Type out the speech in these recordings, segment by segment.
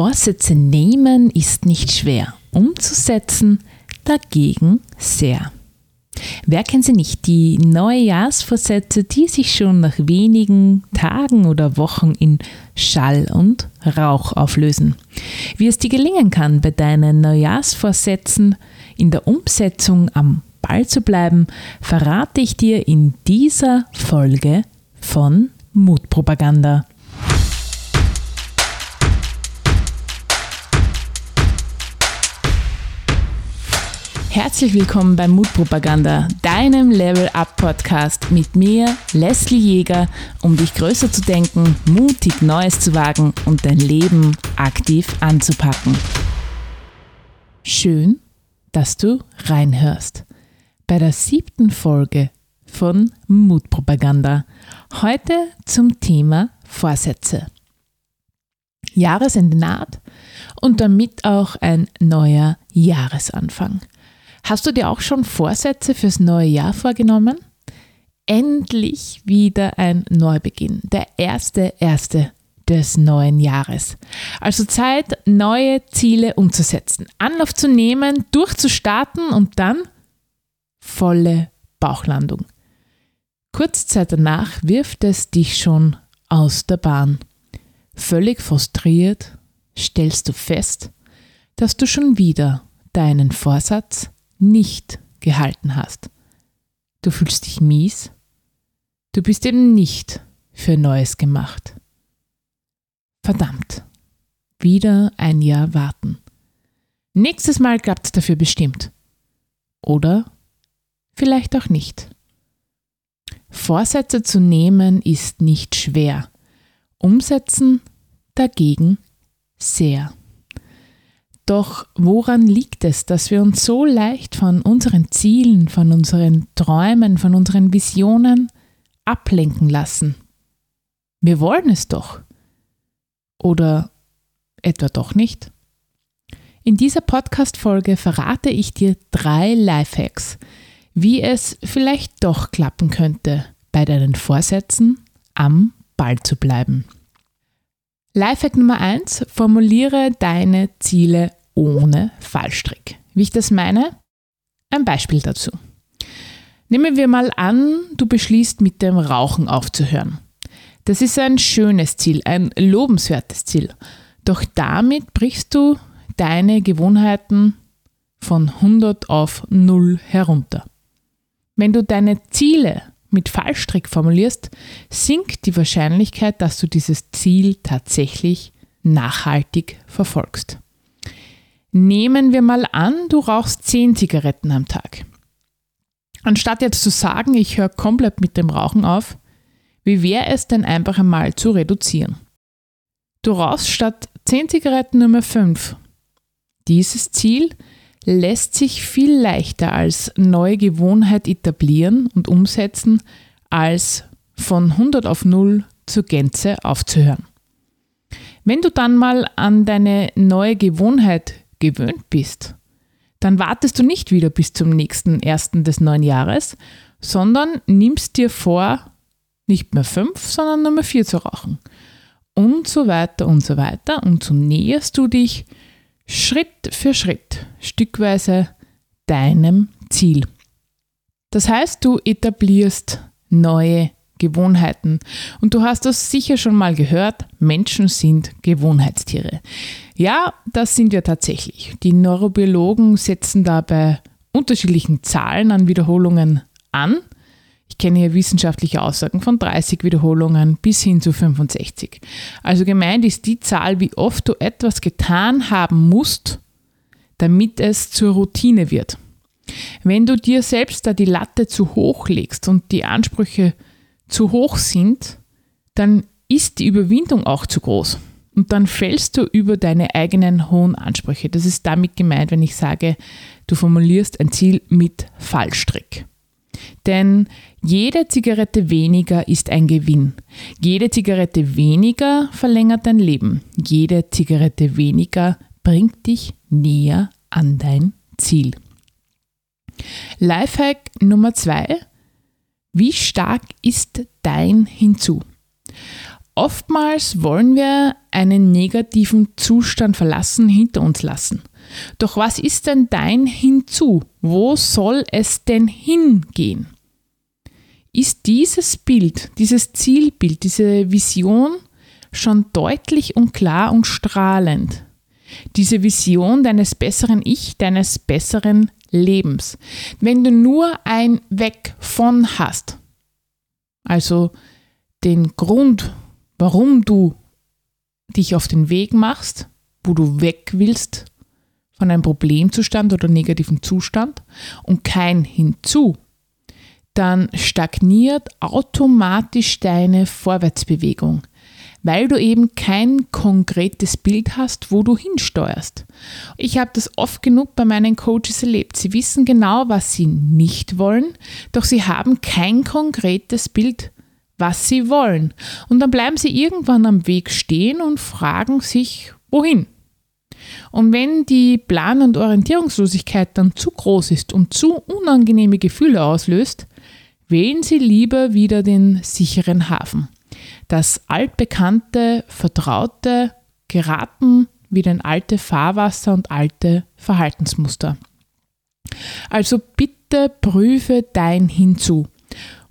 Vorsätze nehmen ist nicht schwer, umzusetzen dagegen sehr. Wer kennt sie nicht? Die Neujahrsvorsätze, die sich schon nach wenigen Tagen oder Wochen in Schall und Rauch auflösen. Wie es dir gelingen kann, bei deinen Neujahrsvorsätzen in der Umsetzung am Ball zu bleiben, verrate ich dir in dieser Folge von Mutpropaganda. Herzlich willkommen bei Mutpropaganda, deinem Level Up Podcast mit mir, Leslie Jäger, um dich größer zu denken, mutig Neues zu wagen und dein Leben aktiv anzupacken. Schön, dass du reinhörst. Bei der siebten Folge von Mutpropaganda. Heute zum Thema Vorsätze. Jahresende naht und damit auch ein neuer Jahresanfang. Hast du dir auch schon Vorsätze fürs neue Jahr vorgenommen? Endlich wieder ein Neubeginn, der erste erste des neuen Jahres. Also Zeit, neue Ziele umzusetzen, Anlauf zu nehmen, durchzustarten und dann volle Bauchlandung. Kurz Zeit danach wirft es dich schon aus der Bahn. Völlig frustriert stellst du fest, dass du schon wieder deinen Vorsatz nicht gehalten hast. Du fühlst dich mies. Du bist eben nicht für Neues gemacht. Verdammt. Wieder ein Jahr warten. Nächstes Mal klappt es dafür bestimmt. Oder vielleicht auch nicht. Vorsätze zu nehmen ist nicht schwer. Umsetzen dagegen sehr. Doch woran liegt es, dass wir uns so leicht von unseren Zielen, von unseren Träumen, von unseren Visionen ablenken lassen? Wir wollen es doch. Oder etwa doch nicht? In dieser Podcast-Folge verrate ich dir drei Lifehacks, wie es vielleicht doch klappen könnte, bei deinen Vorsätzen am Ball zu bleiben. Lifehack Nummer 1, formuliere deine Ziele ohne Fallstrick. Wie ich das meine? Ein Beispiel dazu. Nehmen wir mal an, du beschließt mit dem Rauchen aufzuhören. Das ist ein schönes Ziel, ein lobenswertes Ziel. Doch damit brichst du deine Gewohnheiten von 100 auf 0 herunter. Wenn du deine Ziele mit Fallstrick formulierst, sinkt die Wahrscheinlichkeit, dass du dieses Ziel tatsächlich nachhaltig verfolgst. Nehmen wir mal an, du rauchst 10 Zigaretten am Tag. Anstatt jetzt zu sagen, ich höre komplett mit dem Rauchen auf, wie wäre es denn einfach einmal zu reduzieren? Du rauchst statt 10 Zigaretten nur mehr 5. Dieses Ziel lässt sich viel leichter als neue Gewohnheit etablieren und umsetzen, als von 100 auf 0 zur Gänze aufzuhören. Wenn du dann mal an deine neue Gewohnheit gewöhnt bist, dann wartest du nicht wieder bis zum nächsten ersten des neuen Jahres, sondern nimmst dir vor, nicht mehr fünf, sondern nur mehr vier zu rauchen. Und so weiter und so weiter. Und so näherst du dich Schritt für Schritt, stückweise deinem Ziel. Das heißt, du etablierst neue Gewohnheiten. Und du hast das sicher schon mal gehört, Menschen sind Gewohnheitstiere. Ja, das sind wir tatsächlich. Die Neurobiologen setzen da bei unterschiedlichen Zahlen an Wiederholungen an. Ich kenne hier wissenschaftliche Aussagen von 30 Wiederholungen bis hin zu 65. Also gemeint ist die Zahl, wie oft du etwas getan haben musst, damit es zur Routine wird. Wenn du dir selbst da die Latte zu hoch legst und die Ansprüche zu hoch sind, dann ist die Überwindung auch zu groß. Und dann fällst du über deine eigenen hohen Ansprüche. Das ist damit gemeint, wenn ich sage, du formulierst ein Ziel mit Fallstrick. Denn jede Zigarette weniger ist ein Gewinn. Jede Zigarette weniger verlängert dein Leben. Jede Zigarette weniger bringt dich näher an dein Ziel. Lifehack Nummer zwei wie stark ist dein Hinzu? Oftmals wollen wir einen negativen Zustand verlassen, hinter uns lassen. Doch was ist denn dein Hinzu? Wo soll es denn hingehen? Ist dieses Bild, dieses Zielbild, diese Vision schon deutlich und klar und strahlend? Diese Vision deines besseren Ich, deines besseren Lebens. Wenn du nur ein Weg von hast, also den Grund, warum du dich auf den Weg machst, wo du weg willst von einem Problemzustand oder negativen Zustand und kein hinzu, dann stagniert automatisch deine Vorwärtsbewegung, weil du eben kein konkretes Bild hast, wo du hinsteuerst. Ich habe das oft genug bei meinen Coaches erlebt. Sie wissen genau, was sie nicht wollen, doch sie haben kein konkretes Bild, was sie wollen. Und dann bleiben sie irgendwann am Weg stehen und fragen sich, wohin. Und wenn die Plan- und Orientierungslosigkeit dann zu groß ist und zu unangenehme Gefühle auslöst, wählen Sie lieber wieder den sicheren Hafen. Das altbekannte, vertraute geraten wieder in alte Fahrwasser und alte Verhaltensmuster. Also bitte prüfe dein Hinzu.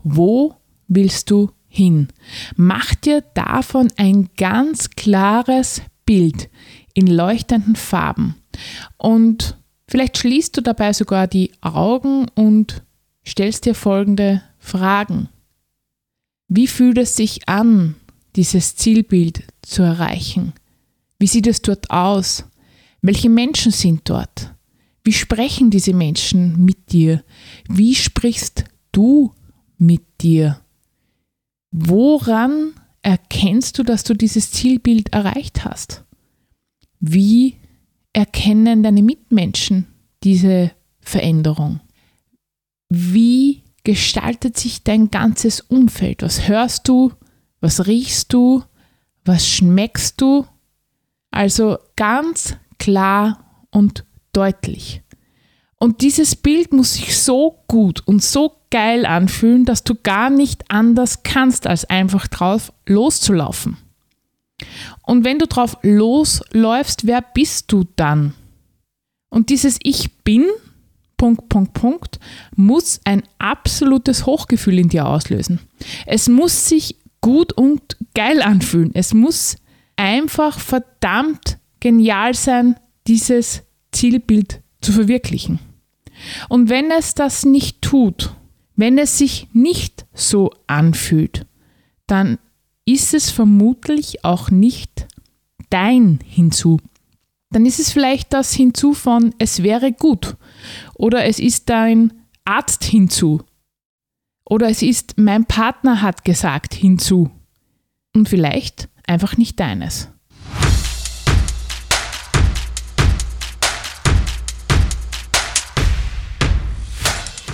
Wo willst du hin. Mach dir davon ein ganz klares Bild in leuchtenden Farben. Und vielleicht schließt du dabei sogar die Augen und stellst dir folgende Fragen. Wie fühlt es sich an, dieses Zielbild zu erreichen? Wie sieht es dort aus? Welche Menschen sind dort? Wie sprechen diese Menschen mit dir? Wie sprichst du mit dir? Woran erkennst du, dass du dieses Zielbild erreicht hast? Wie erkennen deine Mitmenschen diese Veränderung? Wie gestaltet sich dein ganzes Umfeld? Was hörst du? Was riechst du? Was schmeckst du? Also ganz klar und deutlich. Und dieses Bild muss sich so gut und so geil anfühlen, dass du gar nicht anders kannst, als einfach drauf loszulaufen. Und wenn du drauf losläufst, wer bist du dann? Und dieses Ich bin, Punkt, Punkt, Punkt, muss ein absolutes Hochgefühl in dir auslösen. Es muss sich gut und geil anfühlen. Es muss einfach verdammt genial sein, dieses Zielbild zu verwirklichen. Und wenn es das nicht tut, wenn es sich nicht so anfühlt, dann ist es vermutlich auch nicht dein Hinzu. Dann ist es vielleicht das Hinzu von es wäre gut oder es ist dein Arzt hinzu oder es ist mein Partner hat gesagt hinzu und vielleicht einfach nicht deines.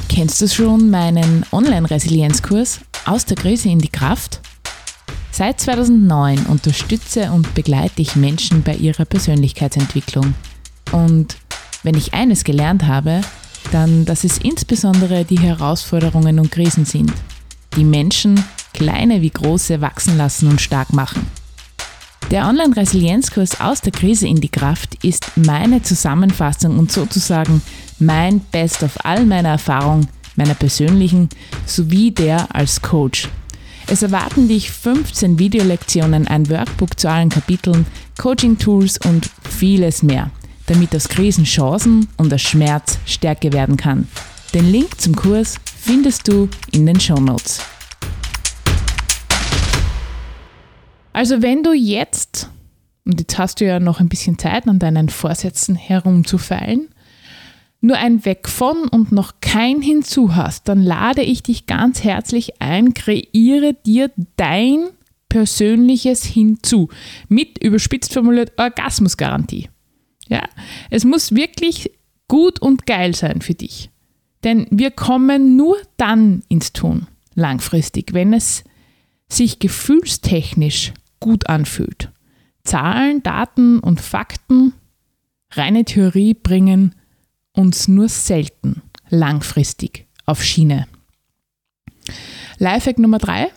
Kennst du schon meinen Online-Resilienzkurs aus der Krise in die Kraft? Seit 2009 unterstütze und begleite ich Menschen bei ihrer Persönlichkeitsentwicklung. Und wenn ich eines gelernt habe, dann, dass es insbesondere die Herausforderungen und Krisen sind, die Menschen, kleine wie große, wachsen lassen und stark machen. Der Online-Resilienzkurs aus der Krise in die Kraft ist meine Zusammenfassung und sozusagen mein Best of all meiner Erfahrung, meiner persönlichen sowie der als Coach. Es erwarten dich 15 Videolektionen, ein Workbook zu allen Kapiteln, Coaching-Tools und vieles mehr, damit aus Krisen Chancen und aus Schmerz Stärke werden kann. Den Link zum Kurs findest du in den Show Notes. Also wenn du jetzt, und jetzt hast du ja noch ein bisschen Zeit, an deinen Vorsätzen herumzufeilen, nur ein Weg von und noch kein hinzu hast, dann lade ich dich ganz herzlich ein, kreiere dir dein persönliches hinzu mit überspitzt formuliert Orgasmusgarantie. Ja, es muss wirklich gut und geil sein für dich. Denn wir kommen nur dann ins Tun, langfristig, wenn es sich gefühlstechnisch gut anfühlt. Zahlen, Daten und Fakten, reine Theorie bringen uns nur selten langfristig auf Schiene. Lifehack Nummer drei.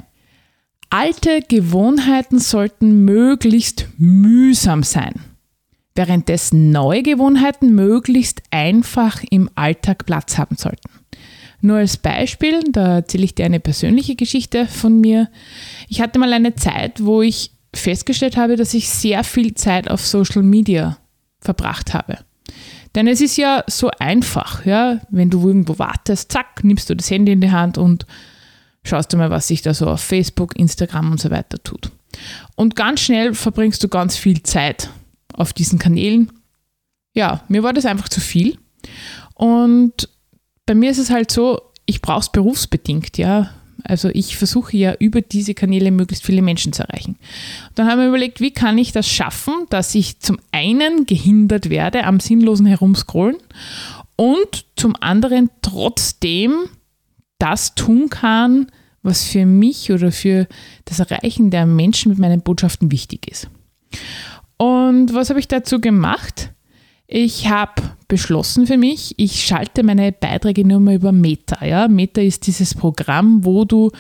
Alte Gewohnheiten sollten möglichst mühsam sein, währenddessen neue Gewohnheiten möglichst einfach im Alltag Platz haben sollten. Nur als Beispiel, da erzähle ich dir eine persönliche Geschichte von mir. Ich hatte mal eine Zeit, wo ich festgestellt habe, dass ich sehr viel Zeit auf Social Media verbracht habe. Denn es ist ja so einfach, ja, wenn du irgendwo wartest, zack, nimmst du das Handy in die Hand und schaust du mal, was sich da so auf Facebook, Instagram und so weiter tut. Und ganz schnell verbringst du ganz viel Zeit auf diesen Kanälen. Ja, mir war das einfach zu viel. Und bei mir ist es halt so, ich brauche es berufsbedingt, ja. Also ich versuche ja über diese Kanäle möglichst viele Menschen zu erreichen. Dann haben wir überlegt, wie kann ich das schaffen, dass ich zum einen gehindert werde am sinnlosen Herumscrollen und zum anderen trotzdem das tun kann, was für mich oder für das Erreichen der Menschen mit meinen Botschaften wichtig ist. Und was habe ich dazu gemacht? Ich habe beschlossen für mich, ich schalte meine Beiträge nur mal über Meta. Ja? Meta ist dieses Programm, wo du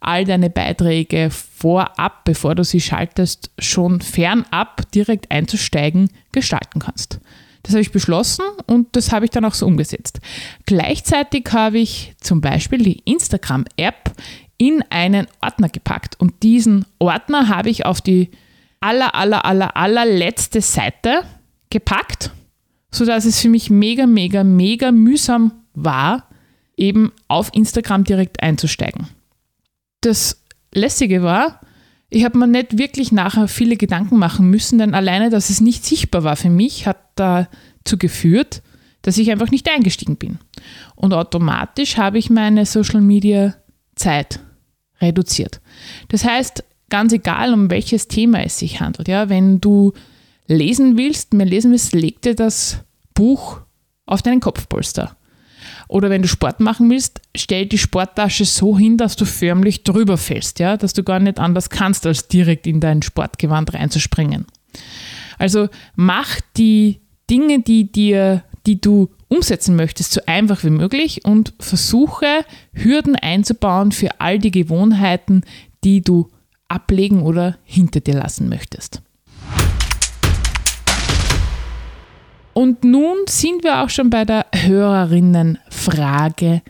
all deine Beiträge vorab, bevor du sie schaltest, schon fernab direkt einzusteigen, gestalten kannst. Das habe ich beschlossen und das habe ich dann auch so umgesetzt. Gleichzeitig habe ich zum Beispiel die Instagram-App in einen Ordner gepackt. Und diesen Ordner habe ich auf die aller, aller, aller, allerletzte Seite gepackt, sodass es für mich mega, mega, mega mühsam war, eben auf Instagram direkt einzusteigen. Das Lässige war, ich habe mir nicht wirklich nachher viele Gedanken machen müssen, denn alleine, dass es nicht sichtbar war für mich, hat dazu geführt, dass ich einfach nicht eingestiegen bin. Und automatisch habe ich meine Social Media Zeit reduziert. Das heißt, ganz egal, um welches Thema es sich handelt, ja, wenn du lesen willst, mehr lesen willst, leg dir das Buch auf deinen Kopfpolster. Oder wenn du Sport machen willst, stell die Sporttasche so hin, dass du förmlich drüber fällst, ja, dass du gar nicht anders kannst, als direkt in dein Sportgewand reinzuspringen. Also mach die Dinge, die dir, die du umsetzen möchtest, so einfach wie möglich und versuche Hürden einzubauen für all die Gewohnheiten, die du ablegen oder hinter dir lassen möchtest. Und nun sind wir auch schon bei der Hörerinnenfrage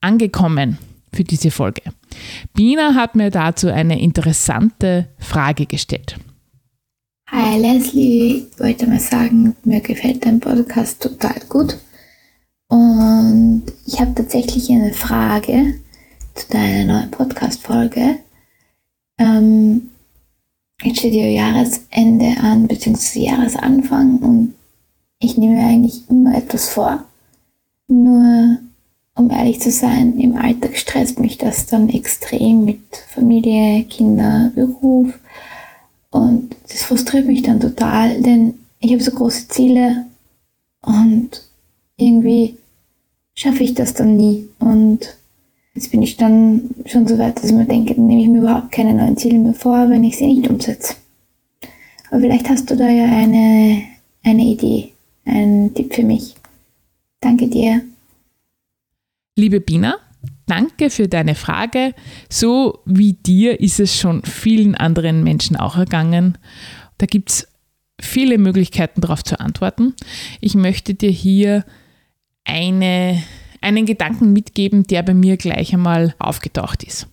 angekommen für diese Folge. Bina hat mir dazu eine interessante Frage gestellt. Hi Leslie, ich wollte mal sagen, mir gefällt dein Podcast total gut. Und ich habe tatsächlich eine Frage zu deiner neuen Podcast-Folge. Ähm, jetzt steht ja Jahresende an, beziehungsweise Jahresanfang und ich nehme mir eigentlich immer etwas vor. Nur, um ehrlich zu sein, im Alltag stresst mich das dann extrem mit Familie, Kinder, Beruf. Und das frustriert mich dann total, denn ich habe so große Ziele und irgendwie schaffe ich das dann nie. Und jetzt bin ich dann schon so weit, dass ich mir denke, dann nehme ich mir überhaupt keine neuen Ziele mehr vor, wenn ich sie nicht umsetze. Aber vielleicht hast du da ja eine, eine Idee, einen Tipp für mich. Danke dir. Liebe Bina, danke für deine Frage. So wie dir ist es schon vielen anderen Menschen auch ergangen. Da gibt es viele Möglichkeiten darauf zu antworten. Ich möchte dir hier eine, einen Gedanken mitgeben, der bei mir gleich einmal aufgetaucht ist.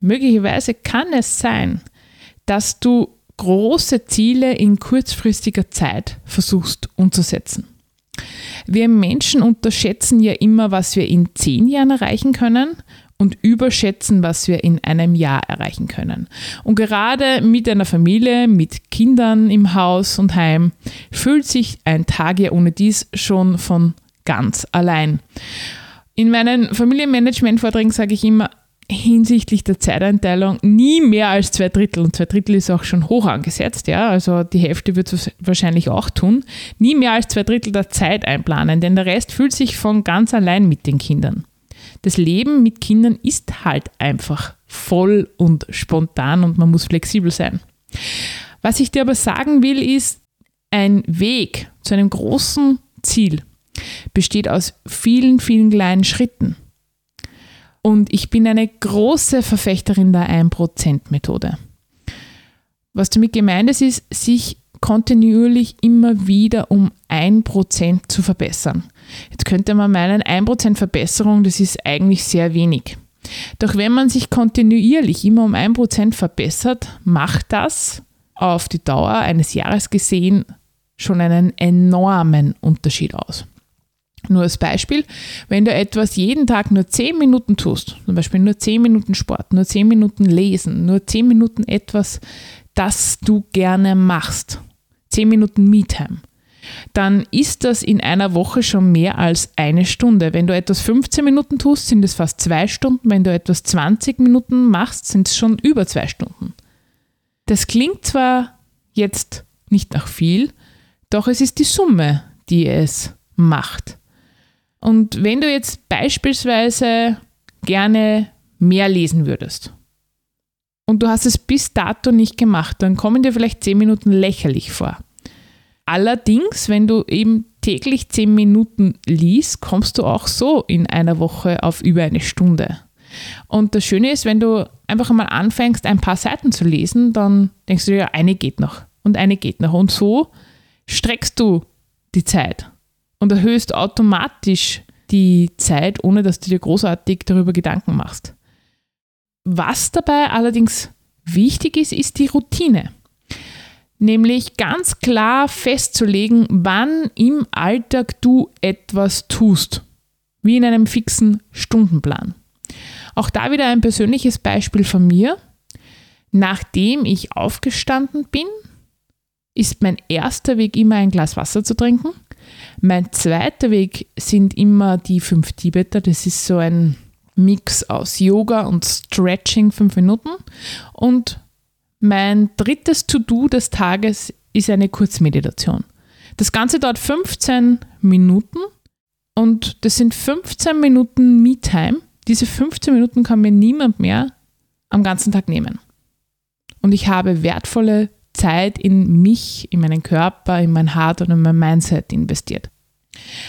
Möglicherweise kann es sein, dass du große Ziele in kurzfristiger Zeit versuchst umzusetzen. Wir Menschen unterschätzen ja immer, was wir in zehn Jahren erreichen können und überschätzen, was wir in einem Jahr erreichen können. Und gerade mit einer Familie, mit Kindern im Haus und Heim fühlt sich ein Tag ja ohne dies schon von ganz allein. In meinen Familienmanagement-Vorträgen sage ich immer, hinsichtlich der Zeiteinteilung nie mehr als zwei Drittel. Und zwei Drittel ist auch schon hoch angesetzt, ja. Also die Hälfte wird es wahrscheinlich auch tun. Nie mehr als zwei Drittel der Zeit einplanen, denn der Rest fühlt sich von ganz allein mit den Kindern. Das Leben mit Kindern ist halt einfach voll und spontan und man muss flexibel sein. Was ich dir aber sagen will, ist, ein Weg zu einem großen Ziel besteht aus vielen, vielen kleinen Schritten. Und ich bin eine große Verfechterin der 1%-Methode. Was damit gemeint ist, ist, sich kontinuierlich immer wieder um 1% zu verbessern. Jetzt könnte man meinen, 1% Verbesserung, das ist eigentlich sehr wenig. Doch wenn man sich kontinuierlich immer um 1% verbessert, macht das auf die Dauer eines Jahres gesehen schon einen enormen Unterschied aus. Nur als Beispiel, wenn du etwas jeden Tag nur 10 Minuten tust, zum Beispiel nur 10 Minuten Sport, nur 10 Minuten Lesen, nur 10 Minuten etwas, das du gerne machst, 10 Minuten Me-Time, dann ist das in einer Woche schon mehr als eine Stunde. Wenn du etwas 15 Minuten tust, sind es fast zwei Stunden. Wenn du etwas 20 Minuten machst, sind es schon über zwei Stunden. Das klingt zwar jetzt nicht nach viel, doch es ist die Summe, die es macht. Und wenn du jetzt beispielsweise gerne mehr lesen würdest und du hast es bis dato nicht gemacht, dann kommen dir vielleicht 10 Minuten lächerlich vor. Allerdings, wenn du eben täglich 10 Minuten liest, kommst du auch so in einer Woche auf über eine Stunde. Und das Schöne ist, wenn du einfach einmal anfängst, ein paar Seiten zu lesen, dann denkst du dir, ja, eine geht noch und eine geht noch. Und so streckst du die Zeit und erhöhst automatisch die Zeit, ohne dass du dir großartig darüber Gedanken machst. Was dabei allerdings wichtig ist, ist die Routine. Nämlich ganz klar festzulegen, wann im Alltag du etwas tust. Wie in einem fixen Stundenplan. Auch da wieder ein persönliches Beispiel von mir. Nachdem ich aufgestanden bin, ist mein erster Weg immer ein Glas Wasser zu trinken. Mein zweiter Weg sind immer die fünf Tibeter. Das ist so ein Mix aus Yoga und Stretching, fünf Minuten. Und mein drittes To-Do des Tages ist eine Kurzmeditation. Das Ganze dauert 15 Minuten und das sind 15 Minuten Me-Time. Diese 15 Minuten kann mir niemand mehr am ganzen Tag nehmen. Und ich habe wertvolle Zeit in mich, in meinen Körper, in mein Hart und in mein Mindset investiert.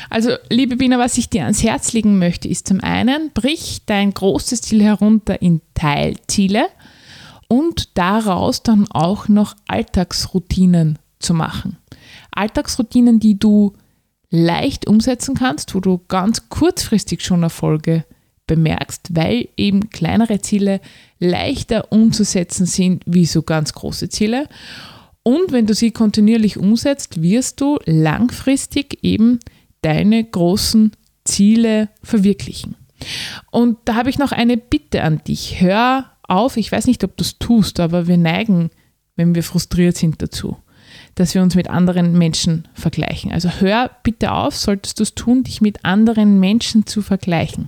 Also, liebe Bina, was ich dir ans Herz legen möchte, ist zum einen, brich dein großes Ziel herunter in Teilziele und daraus dann auch noch Alltagsroutinen zu machen. Alltagsroutinen, die du leicht umsetzen kannst, wo du ganz kurzfristig schon Erfolge bemerkst, weil eben kleinere Ziele leichter umzusetzen sind wie so ganz große Ziele. Und wenn du sie kontinuierlich umsetzt, wirst du langfristig eben deine großen Ziele verwirklichen. Und da habe ich noch eine Bitte an dich. Hör auf, ich weiß nicht, ob du es tust, aber wir neigen, wenn wir frustriert sind dazu dass wir uns mit anderen Menschen vergleichen. Also hör bitte auf, solltest du es tun, dich mit anderen Menschen zu vergleichen.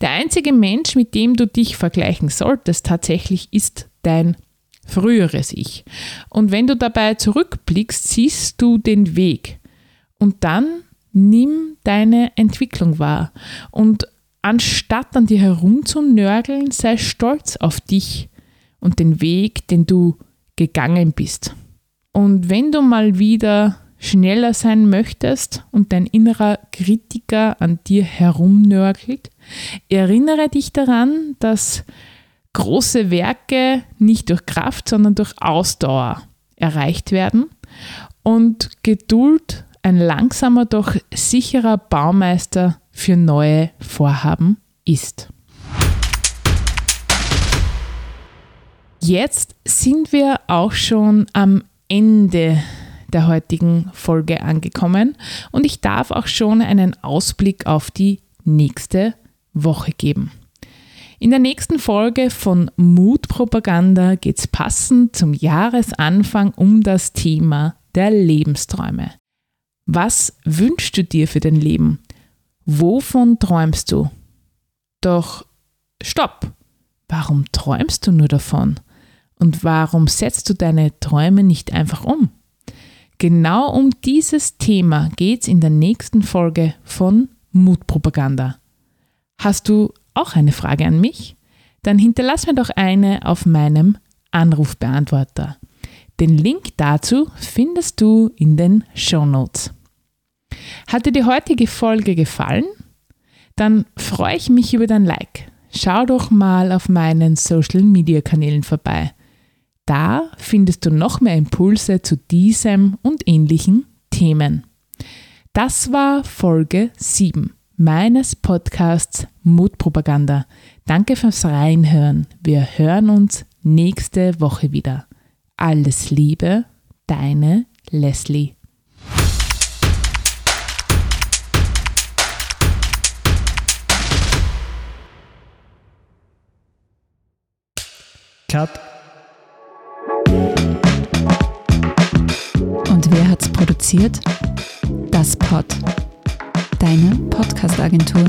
Der einzige Mensch, mit dem du dich vergleichen solltest, tatsächlich ist dein früheres Ich. Und wenn du dabei zurückblickst, siehst du den Weg. Und dann nimm deine Entwicklung wahr. Und anstatt an dir herumzunörgeln, sei stolz auf dich und den Weg, den du gegangen bist. Und wenn du mal wieder schneller sein möchtest und dein innerer Kritiker an dir herumnörgelt, erinnere dich daran, dass große Werke nicht durch Kraft, sondern durch Ausdauer erreicht werden und Geduld ein langsamer, doch sicherer Baumeister für neue Vorhaben ist. Jetzt sind wir auch schon am Ende der heutigen Folge angekommen und ich darf auch schon einen Ausblick auf die nächste Woche geben. In der nächsten Folge von Mutpropaganda geht es passend zum Jahresanfang um das Thema der Lebensträume. Was wünschst du dir für dein Leben? Wovon träumst du? Doch stopp! Warum träumst du nur davon? Und warum setzt du deine Träume nicht einfach um? Genau um dieses Thema geht es in der nächsten Folge von Mutpropaganda. Hast du auch eine Frage an mich? Dann hinterlass mir doch eine auf meinem Anrufbeantworter. Den Link dazu findest du in den Show Notes. Hat dir die heutige Folge gefallen? Dann freue ich mich über dein Like. schau doch mal auf meinen Social-Media-Kanälen vorbei. Da findest du noch mehr Impulse zu diesem und ähnlichen Themen. Das war Folge 7 meines Podcasts Mutpropaganda. Danke fürs Reinhören. Wir hören uns nächste Woche wieder. Alles Liebe, deine Leslie. Cut. Produziert? Das Pod. Deine Podcast-Agentur.